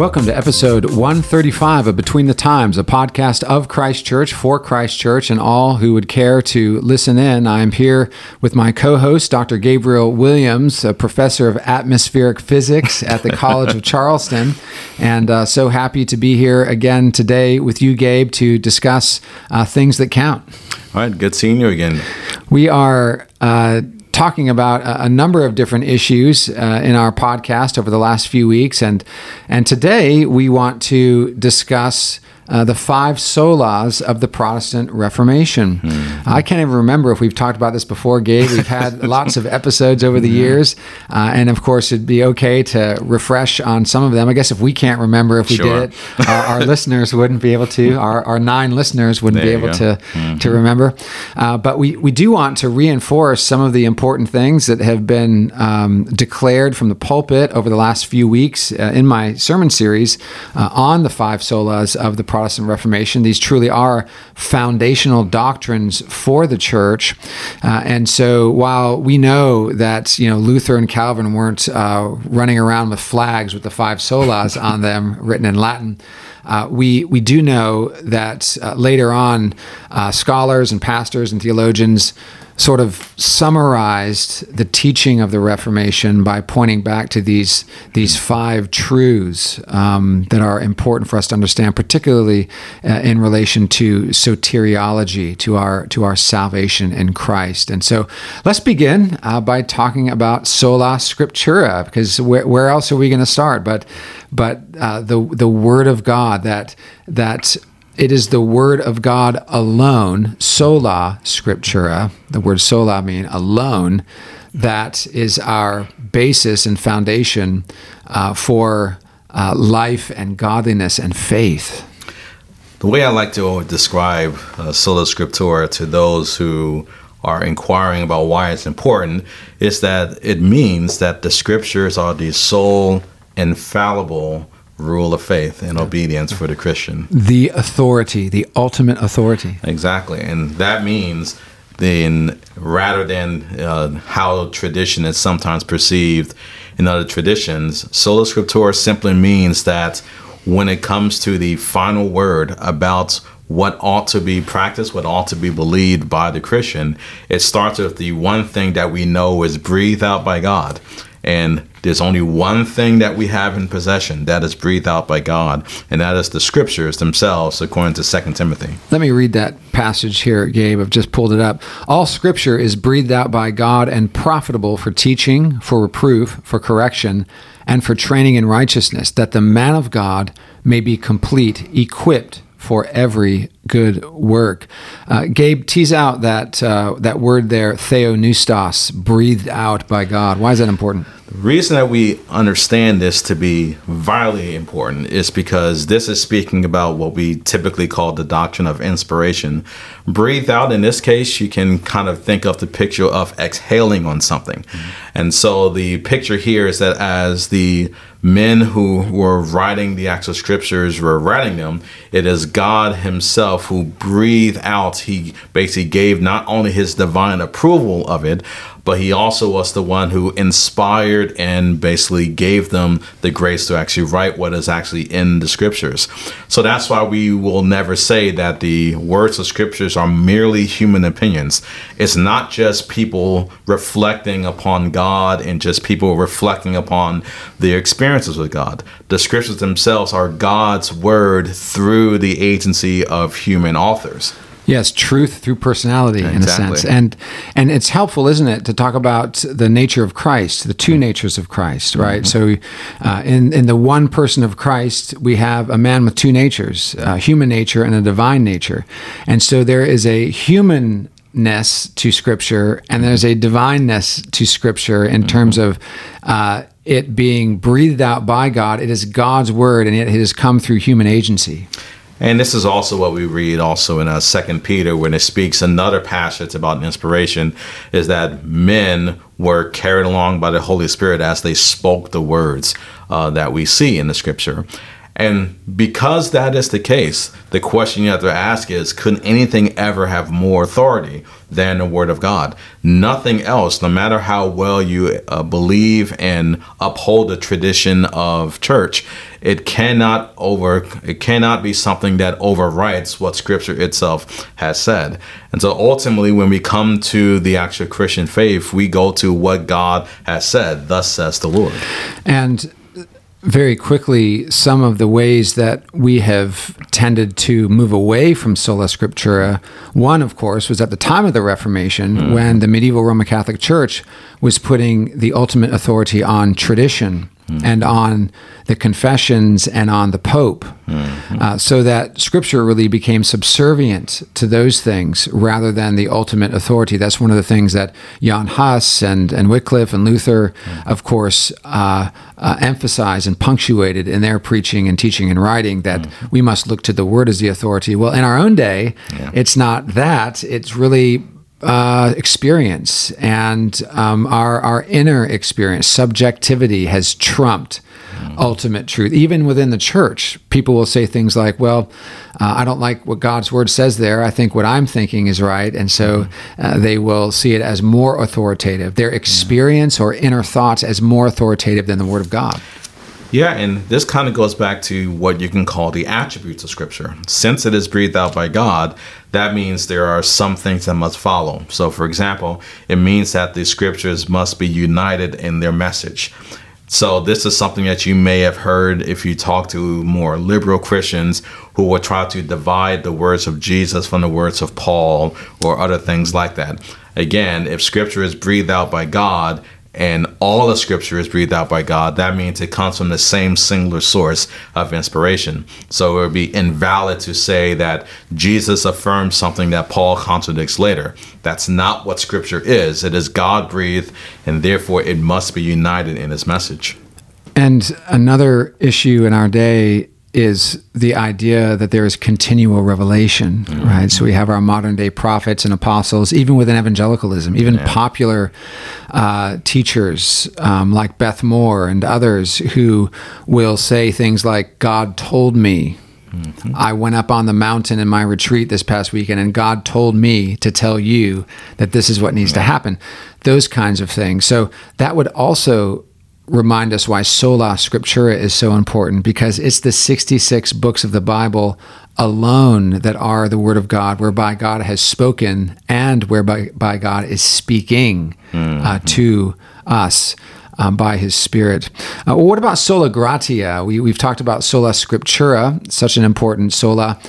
Welcome to episode 135 of Between the Times, a podcast of Christ Church for Christ Church and all who would care to listen in. I am here with my co host, Dr. Gabriel Williams, a professor of atmospheric physics at the College of Charleston. And uh, so happy to be here again today with you, Gabe, to discuss uh, things that count. All right, good seeing you again. We are. Uh, talking about a, number of different issues uh, in our podcast over the last few weeks, and and today we want to discuss uh, the five solas of the Protestant Reformation. Mm-hmm. I can't even remember if we've talked about this before, Gabe. We've had lots of episodes over the mm-hmm. years, uh, and of course, it'd be okay to refresh on some of them. I guess if we can't remember if we sure. did it, our, our, listeners wouldn't be able to. Our, our nine listeners wouldn't there be able to mm-hmm. to remember. Uh, but we we do want to reinforce some of the important things that have been um, declared from the pulpit over the last few weeks uh, in my sermon series uh, on the five solas of the Protestant Protestant Reformation. These truly are foundational doctrines for the church. Uh, and so while we know that, you know, Luther and Calvin weren't uh, running around with flags with the five solas on them written in Latin, uh, we we do know that uh, later on, uh, scholars and pastors and theologians sort of summarized the teaching of the Reformation by pointing back to these these five truths um, that are important for us to understand, particularly uh, in relation to soteriology, to our to our salvation in Christ. And so, let's begin uh, by talking about sola scriptura, because where, where else are we going to start? But but uh, the the Word of God that that it is the word of God alone, sola scriptura, the word sola mean alone, that is our basis and foundation uh, for uh, life and godliness and faith. The way I like to describe uh, sola scriptura to those who are inquiring about why it's important is that it means that the scriptures are the sole infallible rule of faith and obedience for the Christian. The authority, the ultimate authority. Exactly. And that means then rather than uh, how tradition is sometimes perceived in other traditions, sola scriptura simply means that when it comes to the final word about what ought to be practiced, what ought to be believed by the Christian, it starts with the one thing that we know is breathed out by God. And there's only one thing that we have in possession that is breathed out by God, and that is the scriptures themselves, according to 2 Timothy. Let me read that passage here, Gabe. I've just pulled it up. All scripture is breathed out by God and profitable for teaching, for reproof, for correction, and for training in righteousness, that the man of God may be complete, equipped for every good work. Uh, Gabe, tease out that uh, that word there, theopneustos, breathed out by God. Why is that important? The reason that we understand this to be vitally important is because this is speaking about what we typically call the doctrine of inspiration. Breathe out, in this case, you can kind of think of the picture of exhaling on something. Mm-hmm. And so the picture here is that as the men who were writing the actual scriptures were writing them, it is God Himself who breathed out. He basically gave not only His divine approval of it, but he also was the one who inspired and basically gave them the grace to actually write what is actually in the scriptures. So that's why we will never say that the words of scriptures are merely human opinions. It's not just people reflecting upon God and just people reflecting upon their experiences with God. The scriptures themselves are God's word through the agency of human authors. Yes, truth through personality exactly. in a sense. And and it's helpful, isn't it, to talk about the nature of Christ, the two natures of Christ, right? Mm-hmm. So uh, in in the one person of Christ, we have a man with two natures, a human nature and a divine nature. And so there is a humanness to scripture and there's a divineness to scripture in mm-hmm. terms of uh, it being breathed out by God. It is God's word and yet it has come through human agency. And this is also what we read also in uh, Second Peter when it speaks another passage about inspiration is that men were carried along by the Holy Spirit as they spoke the words uh, that we see in the Scripture. And because that is the case, the question you have to ask is could anything ever have more authority than the Word of God? Nothing else, no matter how well you uh, believe and uphold the tradition of church, it cannot over it cannot be something that overwrites what scripture itself has said. And so ultimately when we come to the actual Christian faith, we go to what God has said, thus says the Lord. And very quickly some of the ways that we have tended to move away from sola scriptura. One, of course, was at the time of the Reformation mm. when the medieval Roman Catholic Church was putting the ultimate authority on tradition mm. and on the confessions and on the Pope, mm-hmm. uh, so that Scripture really became subservient to those things rather than the ultimate authority. That's one of the things that Jan Hus and, and Wycliffe and Luther, mm. of course, uh, uh, emphasized and punctuated in their preaching and teaching and writing that mm-hmm. we must look to the Word as the authority. Well, in our own day, yeah. it's not that. It's really uh, experience and um, our our inner experience, subjectivity has trumped mm. ultimate truth. Even within the church, people will say things like, "Well, uh, I don't like what God's word says there. I think what I'm thinking is right," and so mm-hmm. uh, they will see it as more authoritative. Their experience or inner thoughts as more authoritative than the word of God. Yeah, and this kind of goes back to what you can call the attributes of Scripture. Since it is breathed out by God, that means there are some things that must follow. So, for example, it means that the Scriptures must be united in their message. So, this is something that you may have heard if you talk to more liberal Christians who will try to divide the words of Jesus from the words of Paul or other things like that. Again, if Scripture is breathed out by God, and all the scripture is breathed out by God, that means it comes from the same singular source of inspiration. So it would be invalid to say that Jesus affirms something that Paul contradicts later. That's not what scripture is. It is God breathed, and therefore it must be united in his message. And another issue in our day is the idea that there is continual revelation, mm-hmm. right? So we have our modern day prophets and apostles, even within evangelicalism, even yeah. popular uh, teachers um, like Beth Moore and others who will say things like, God told me. Mm-hmm. I went up on the mountain in my retreat this past weekend, and God told me to tell you that this is what needs yeah. to happen. Those kinds of things. So that would also remind us why sola scriptura is so important because it's the 66 books of the Bible alone that are the Word of God, whereby God has spoken and whereby by God is speaking uh, mm-hmm. uh, to us. Um, by his spirit. Uh, well, what about sola gratia? We, we've talked about sola scriptura, such an important sola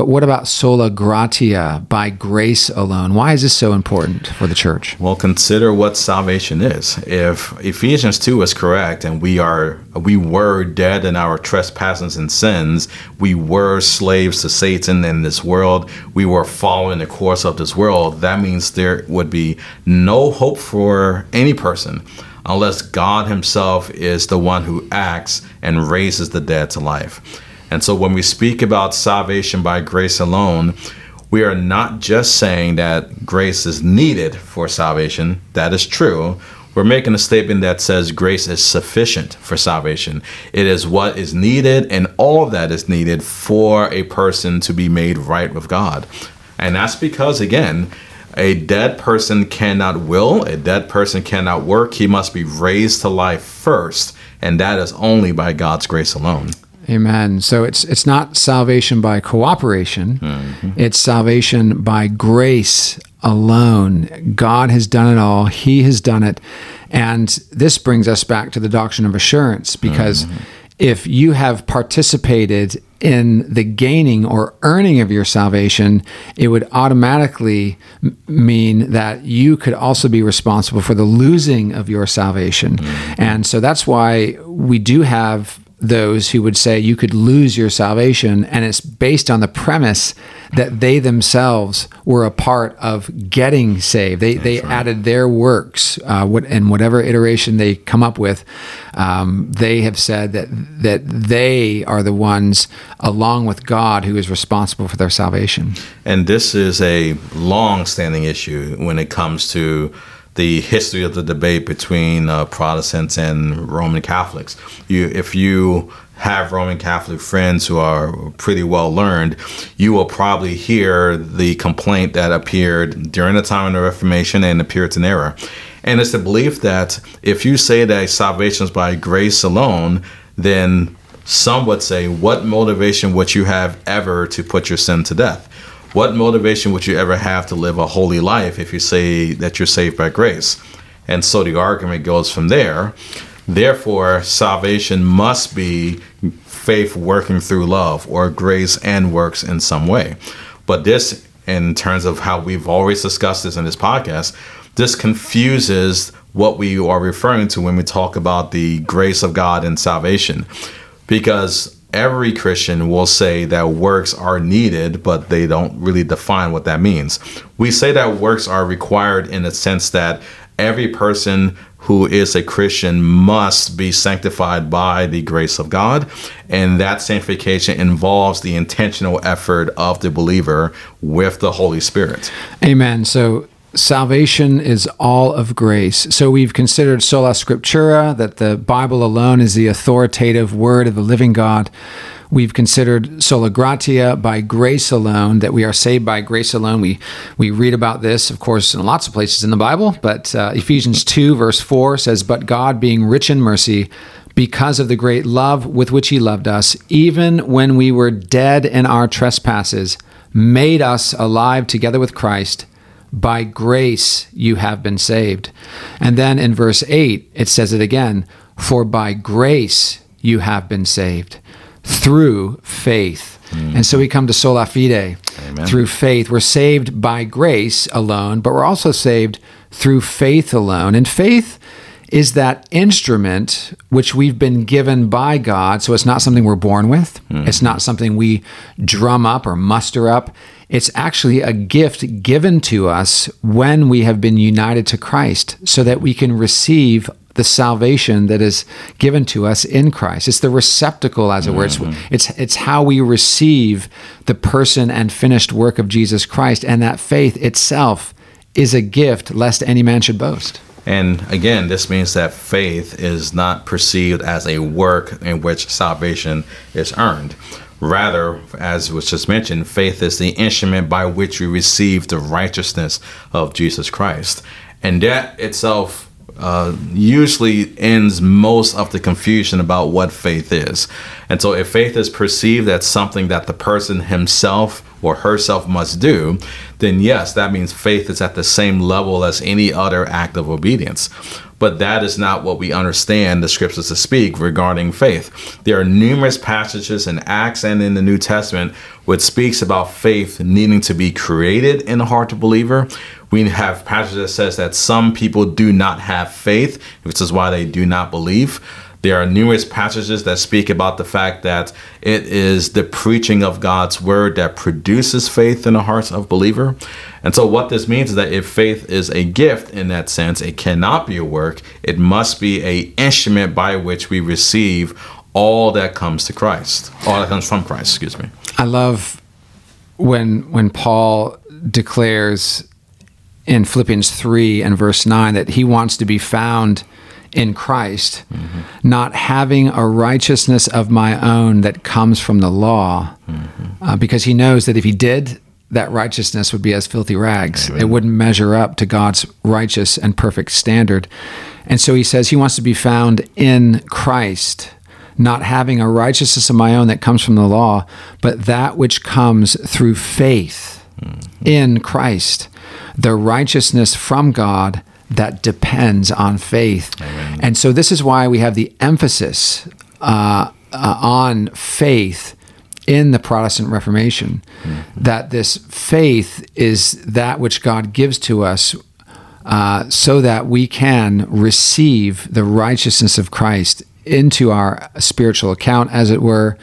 but what about sola gratia, by grace alone? Why is this so important for the church? Well, consider what salvation is. If Ephesians 2 is correct and we are we were dead in our trespasses and sins, we were slaves to Satan in this world, we were following the course of this world, that means there would be no hope for any person unless God himself is the one who acts and raises the dead to life. And so when we speak about salvation by grace alone, we are not just saying that grace is needed for salvation. That is true. We're making a statement that says grace is sufficient for salvation. It is what is needed, and all that is needed for a person to be made right with God. And that's because, again, a dead person cannot will, a dead person cannot work. He must be raised to life first, and that is only by God's grace alone. Amen. So it's it's not salvation by cooperation. Mm-hmm. It's salvation by grace alone. God has done it all. He has done it. And this brings us back to the doctrine of assurance because mm-hmm. if you have participated in the gaining or earning of your salvation, it would automatically m- mean that you could also be responsible for the losing of your salvation. Mm-hmm. And so that's why we do have those who would say you could lose your salvation, and it's based on the premise that they themselves were a part of getting saved. They they right. added their works, uh, what and whatever iteration they come up with, um, they have said that that they are the ones, along with God, who is responsible for their salvation. And this is a long-standing issue when it comes to the history of the debate between uh, Protestants and Roman Catholics. You, if you have Roman Catholic friends who are pretty well learned, you will probably hear the complaint that appeared during the time of the Reformation and the Puritan era. And it's the belief that if you say that salvation is by grace alone, then some would say, What motivation would you have ever to put your sin to death? What motivation would you ever have to live a holy life if you say that you're saved by grace? And so the argument goes from there. Therefore, salvation must be faith working through love or grace and works in some way. But this, in terms of how we've always discussed this in this podcast, this confuses what we are referring to when we talk about the grace of God and salvation. Because every Christian will say that works are needed, but they don't really define what that means. We say that works are required in the sense that every person who is a Christian must be sanctified by the grace of God. And that sanctification involves the intentional effort of the believer with the Holy Spirit. Amen. So salvation is all of grace. So we've considered sola scriptura, that the Bible alone is the authoritative word of the living God. We've considered sola gratia by grace alone, that we are saved by grace alone. We we read about this, of course, in lots of places in the Bible, but uh, Ephesians 2, verse 4 says, But God, being rich in mercy, because of the great love with which He loved us, even when we were dead in our trespasses, made us alive together with Christ. By grace you have been saved. And then in verse 8, it says it again For by grace you have been saved through faith. Mm. And so we come to sola fide Amen. through faith. We're saved by grace alone, but we're also saved through faith alone. And faith is that instrument which we've been given by God. So it's not something we're born with, mm. it's not something we drum up or muster up. It's actually a gift given to us when we have been united to Christ so that we can receive the salvation that is given to us in Christ. It's the receptacle, as it were. Mm-hmm. It's, it's, it's how we receive the person and finished work of Jesus Christ. And that faith itself is a gift, lest any man should boast. And again, this means that faith is not perceived as a work in which salvation is earned. Rather, as was just mentioned, faith is the instrument by which we receive the righteousness of Jesus Christ. And that itself uh, usually ends most of the confusion about what faith is. And so, if faith is perceived as something that the person himself or herself must do, then yes, that means faith is at the same level as any other act of obedience. But that is not what we understand the scriptures to speak regarding faith. There are numerous passages in Acts and in the New Testament which speaks about faith needing to be created in the heart of believer, we have passages that says that some people do not have faith, which is why they do not believe. There are numerous passages that speak about the fact that it is the preaching of God's word that produces faith in the hearts of believer. And so what this means is that if faith is a gift in that sense, it cannot be a work. It must be a instrument by which we receive all that comes to Christ. All that comes from Christ, excuse me. I love when when Paul declares in Philippians 3 and verse 9 that he wants to be found in Christ, mm-hmm. not having a righteousness of my own that comes from the law, mm-hmm. uh, because he knows that if he did, that righteousness would be as filthy rags. Amen. It wouldn't measure up to God's righteous and perfect standard. And so he says he wants to be found in Christ, not having a righteousness of my own that comes from the law, but that which comes through faith mm-hmm. in Christ the righteousness from God that depends on faith. Amen. And so this is why we have the emphasis uh, uh, on faith in the Protestant Reformation, mm-hmm. that this faith is that which God gives to us uh, so that we can receive the righteousness of Christ into our spiritual account, as it were,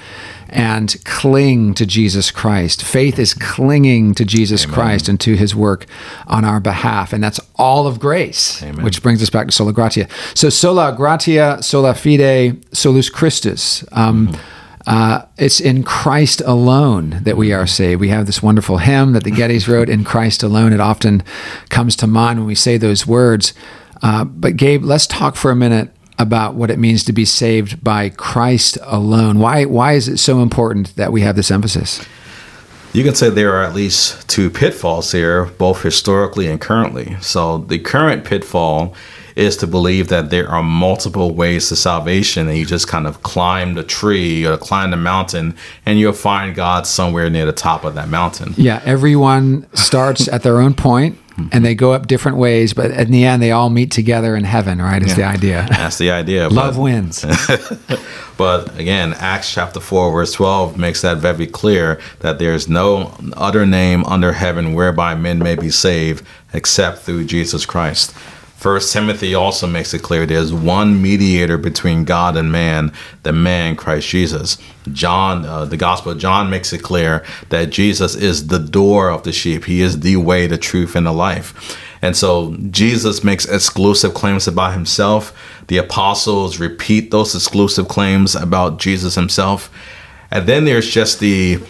and cling to Jesus Christ. Faith is clinging to Jesus Amen. Christ and to his work on our behalf. And that's all of grace, Amen. which brings us back to sola gratia. So, sola gratia, sola fide, solus Christus. Um, mm-hmm. Uh, it's in Christ alone that we are saved. We have this wonderful hymn that the Gettys wrote, In Christ alone. It often comes to mind when we say those words. Uh, but, Gabe, let's talk for a minute about what it means to be saved by Christ alone. Why why is it so important that we have this emphasis? You can say there are at least two pitfalls here, both historically and currently. So the current pitfall is to believe that there are multiple ways to salvation and you just kind of climb the tree or climb the mountain and you'll find God somewhere near the top of that mountain. Yeah, everyone starts at their own point and they go up different ways, but in the end, they all meet together in heaven, right? Is yeah. the idea. That's the idea. Love wins. but again, Acts chapter 4, verse 12 makes that very clear that there's no other name under heaven whereby men may be saved except through Jesus Christ. First Timothy also makes it clear there's one mediator between God and man, the man Christ Jesus. John, uh, the Gospel of John makes it clear that Jesus is the door of the sheep. He is the way, the truth, and the life. And so Jesus makes exclusive claims about himself. The apostles repeat those exclusive claims about Jesus himself. And then there's just the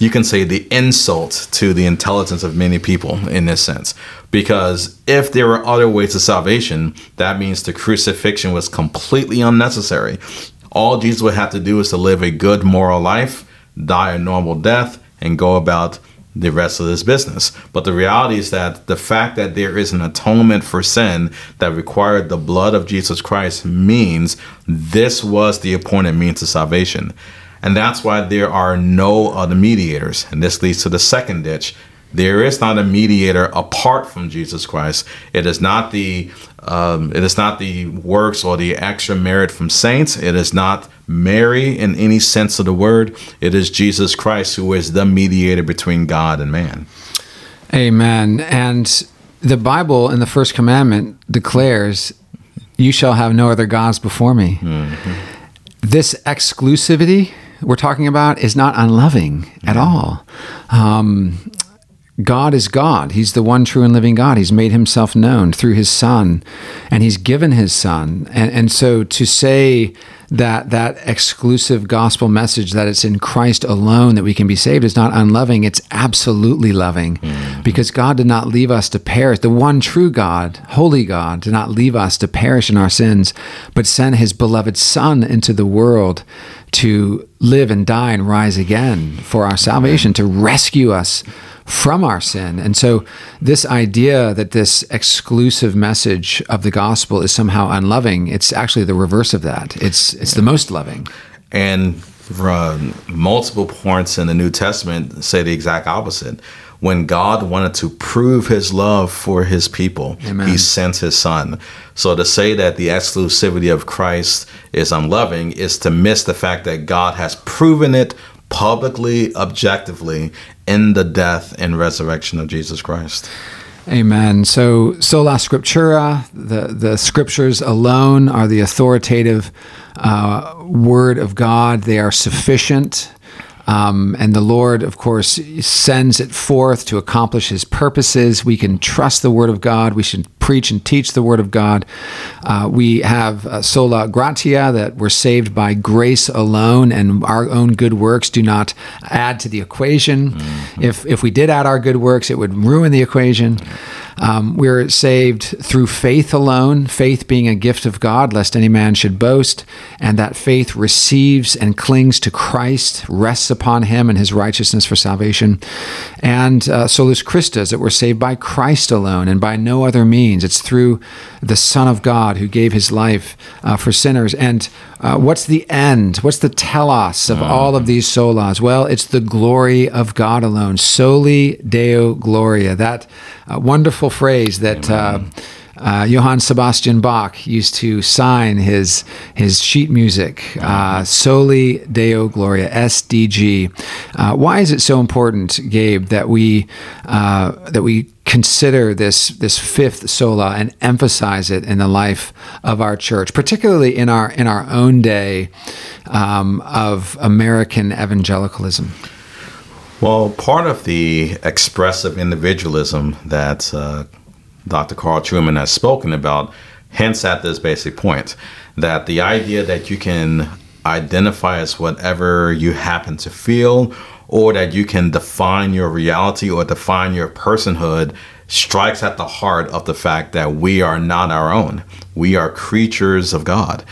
you can say the insult to the intelligence of many people in this sense. Because if there were other ways to salvation, that means the crucifixion was completely unnecessary. All Jesus would have to do is to live a good moral life, die a normal death, and go about the rest of this business. But the reality is that the fact that there is an atonement for sin that required the blood of Jesus Christ means this was the appointed means of salvation. And that's why there are no other mediators. And this leads to the second ditch. There is not a mediator apart from Jesus Christ. It is not the um, it is not the works or the extra merit from saints. It is not Mary in any sense of the word. It is Jesus Christ who is the mediator between God and man. Amen. And the Bible in the first commandment declares, "You shall have no other gods before me." Mm-hmm. This exclusivity we're talking about is not unloving at all. Um, God is God. He's the one true and living God. He's made himself known through his Son, and he's given his Son. And, and so to say that that exclusive gospel message that it's in Christ alone that we can be saved is not unloving. It's absolutely loving mm-hmm. because God did not leave us to perish. The one true God, holy God, did not leave us to perish in our sins, but sent his beloved Son into the world to live and die and rise again for our salvation, to rescue us from our sin. And so, this idea that this exclusive message of the gospel is somehow unloving, it's actually the reverse of that. It's it's the most loving. And uh, multiple points in the New Testament say the exact opposite. When God wanted to prove his love for his people, Amen. he sent his son. So to say that the exclusivity of Christ is unloving is to miss the fact that God has proven it publicly, objectively, in the death and resurrection of Jesus Christ. Amen. So, sola scriptura, the, the scriptures alone are the authoritative uh, word of God. They are sufficient. Um, and the Lord, of course, sends it forth to accomplish his purposes. We can trust the word of God. We should preach and teach the word of God. Uh, we have uh, sola gratia, that we're saved by grace alone, and our own good works do not add to the equation. Mm-hmm. If, if we did add our good works, it would ruin the equation. Um, we're saved through faith alone, faith being a gift of God, lest any man should boast, and that faith receives and clings to Christ, rests upon him and his righteousness for salvation. And uh, solus Christus, that we're saved by Christ alone and by no other means. It's through the Son of God who gave his life uh, for sinners. And uh, what's the end? What's the telos of mm. all of these solas? Well, it's the glory of God alone. Soli Deo Gloria. That uh, wonderful phrase that. Uh, Johann Sebastian Bach used to sign his his sheet music, uh, Soli Deo Gloria (SDG). Uh, why is it so important, Gabe, that we uh, that we consider this this fifth sola and emphasize it in the life of our church, particularly in our in our own day um, of American evangelicalism? Well, part of the expressive individualism that uh, Dr. Carl Trueman has spoken about hints at this basic point that the idea that you can identify as whatever you happen to feel or that you can define your reality or define your personhood strikes at the heart of the fact that we are not our own. We are creatures of God.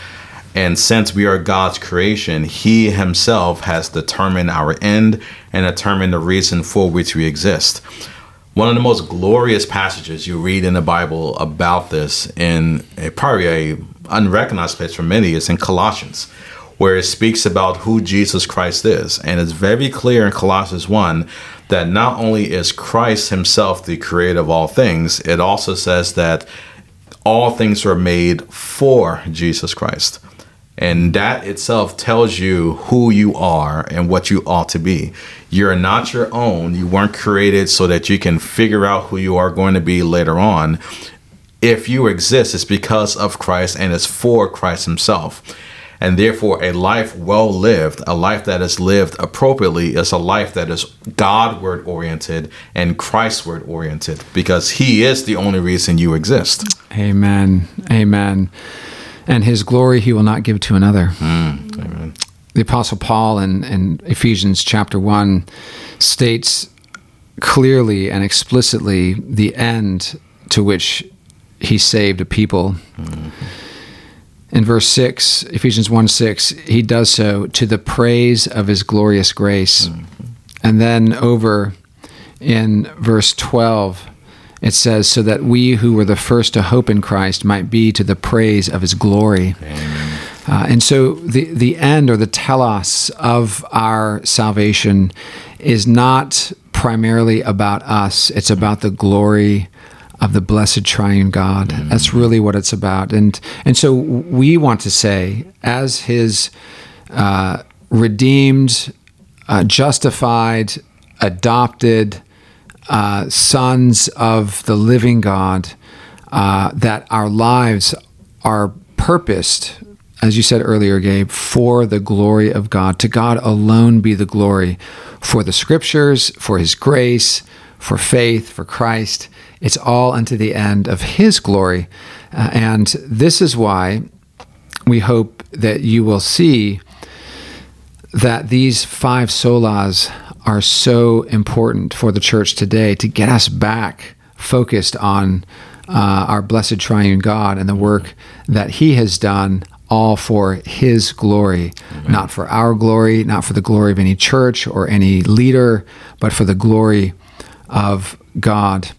And since we are God's creation, He Himself has determined our end and determined the reason for which we exist. One of the most glorious passages you read in the Bible about this, in a, probably a unrecognized place for many, is in Colossians, where it speaks about who Jesus Christ is. And it's very clear in Colossians 1 that not only is Christ himself the creator of all things, it also says that all things are made for Jesus Christ. And that itself tells you who you are and what you ought to be. You're not your own. You weren't created so that you can figure out who you are going to be later on. If you exist, it's because of Christ and it's for Christ Himself. And therefore, a life well lived, a life that is lived appropriately, is a life that is Godward oriented and Christward oriented because He is the only reason you exist. Amen. Amen. And His glory He will not give to another. Mm, amen. The Apostle Paul in, in Ephesians chapter 1 states clearly and explicitly the end to which He saved a people. Mm-hmm in verse 6, Ephesians 1 6, he does so to the praise of his glorious grace. Mm-hmm. And then over in verse 12, it says, So that we who were the first to hope in Christ might be to the praise of his glory. Uh, and so the, the end or the telos of our salvation is not primarily about us, it's about the glory of the blessed triune God. Mm-hmm. That's really what it's about. And and so we want to say, as His uh, redeemed, uh, justified, adopted uh, sons of the living God, uh, that our lives are purposed. As you said earlier, Gabe, for the glory of God. To God alone be the glory for the scriptures, for His grace, for faith, for Christ. It's all unto the end of His glory. Uh, and this is why we hope that you will see that these five solas are so important for the church today to get us back focused on uh, our blessed triune God and the work that He has done all for his glory, Amen. not for our glory, not for the glory of any church or any leader, but for the glory of God.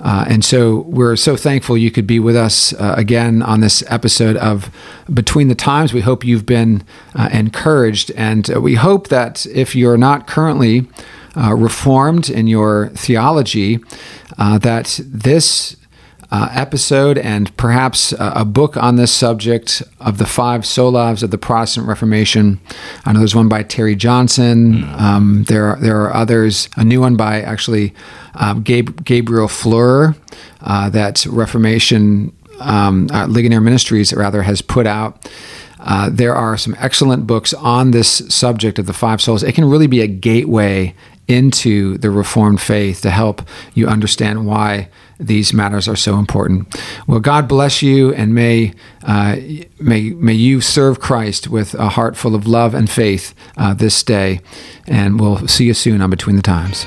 Uh, and so we're so thankful you could be with us uh, again on this episode of Between the Times. We hope you've been uh, encouraged, and uh, we hope that if you're not currently uh, reformed in your theology, uh, that this uh, episode and perhaps a, a, book on this subject of the five solas of the Protestant Reformation. I know there's one by Terry Johnson. Um, there are there are others. A new one by actually um, Gabe, Gabriel Fluhrer uh, that Reformation um, uh, Ligonier Ministries rather has put out. Uh, there are some excellent books on this subject of the five solas. It can really be a gateway into the Reformed faith to help you understand why these matters are so important. Well, God bless you, and may uh, may may you serve Christ with a heart full of love and faith uh, this day. And we'll see you soon on Between the Times.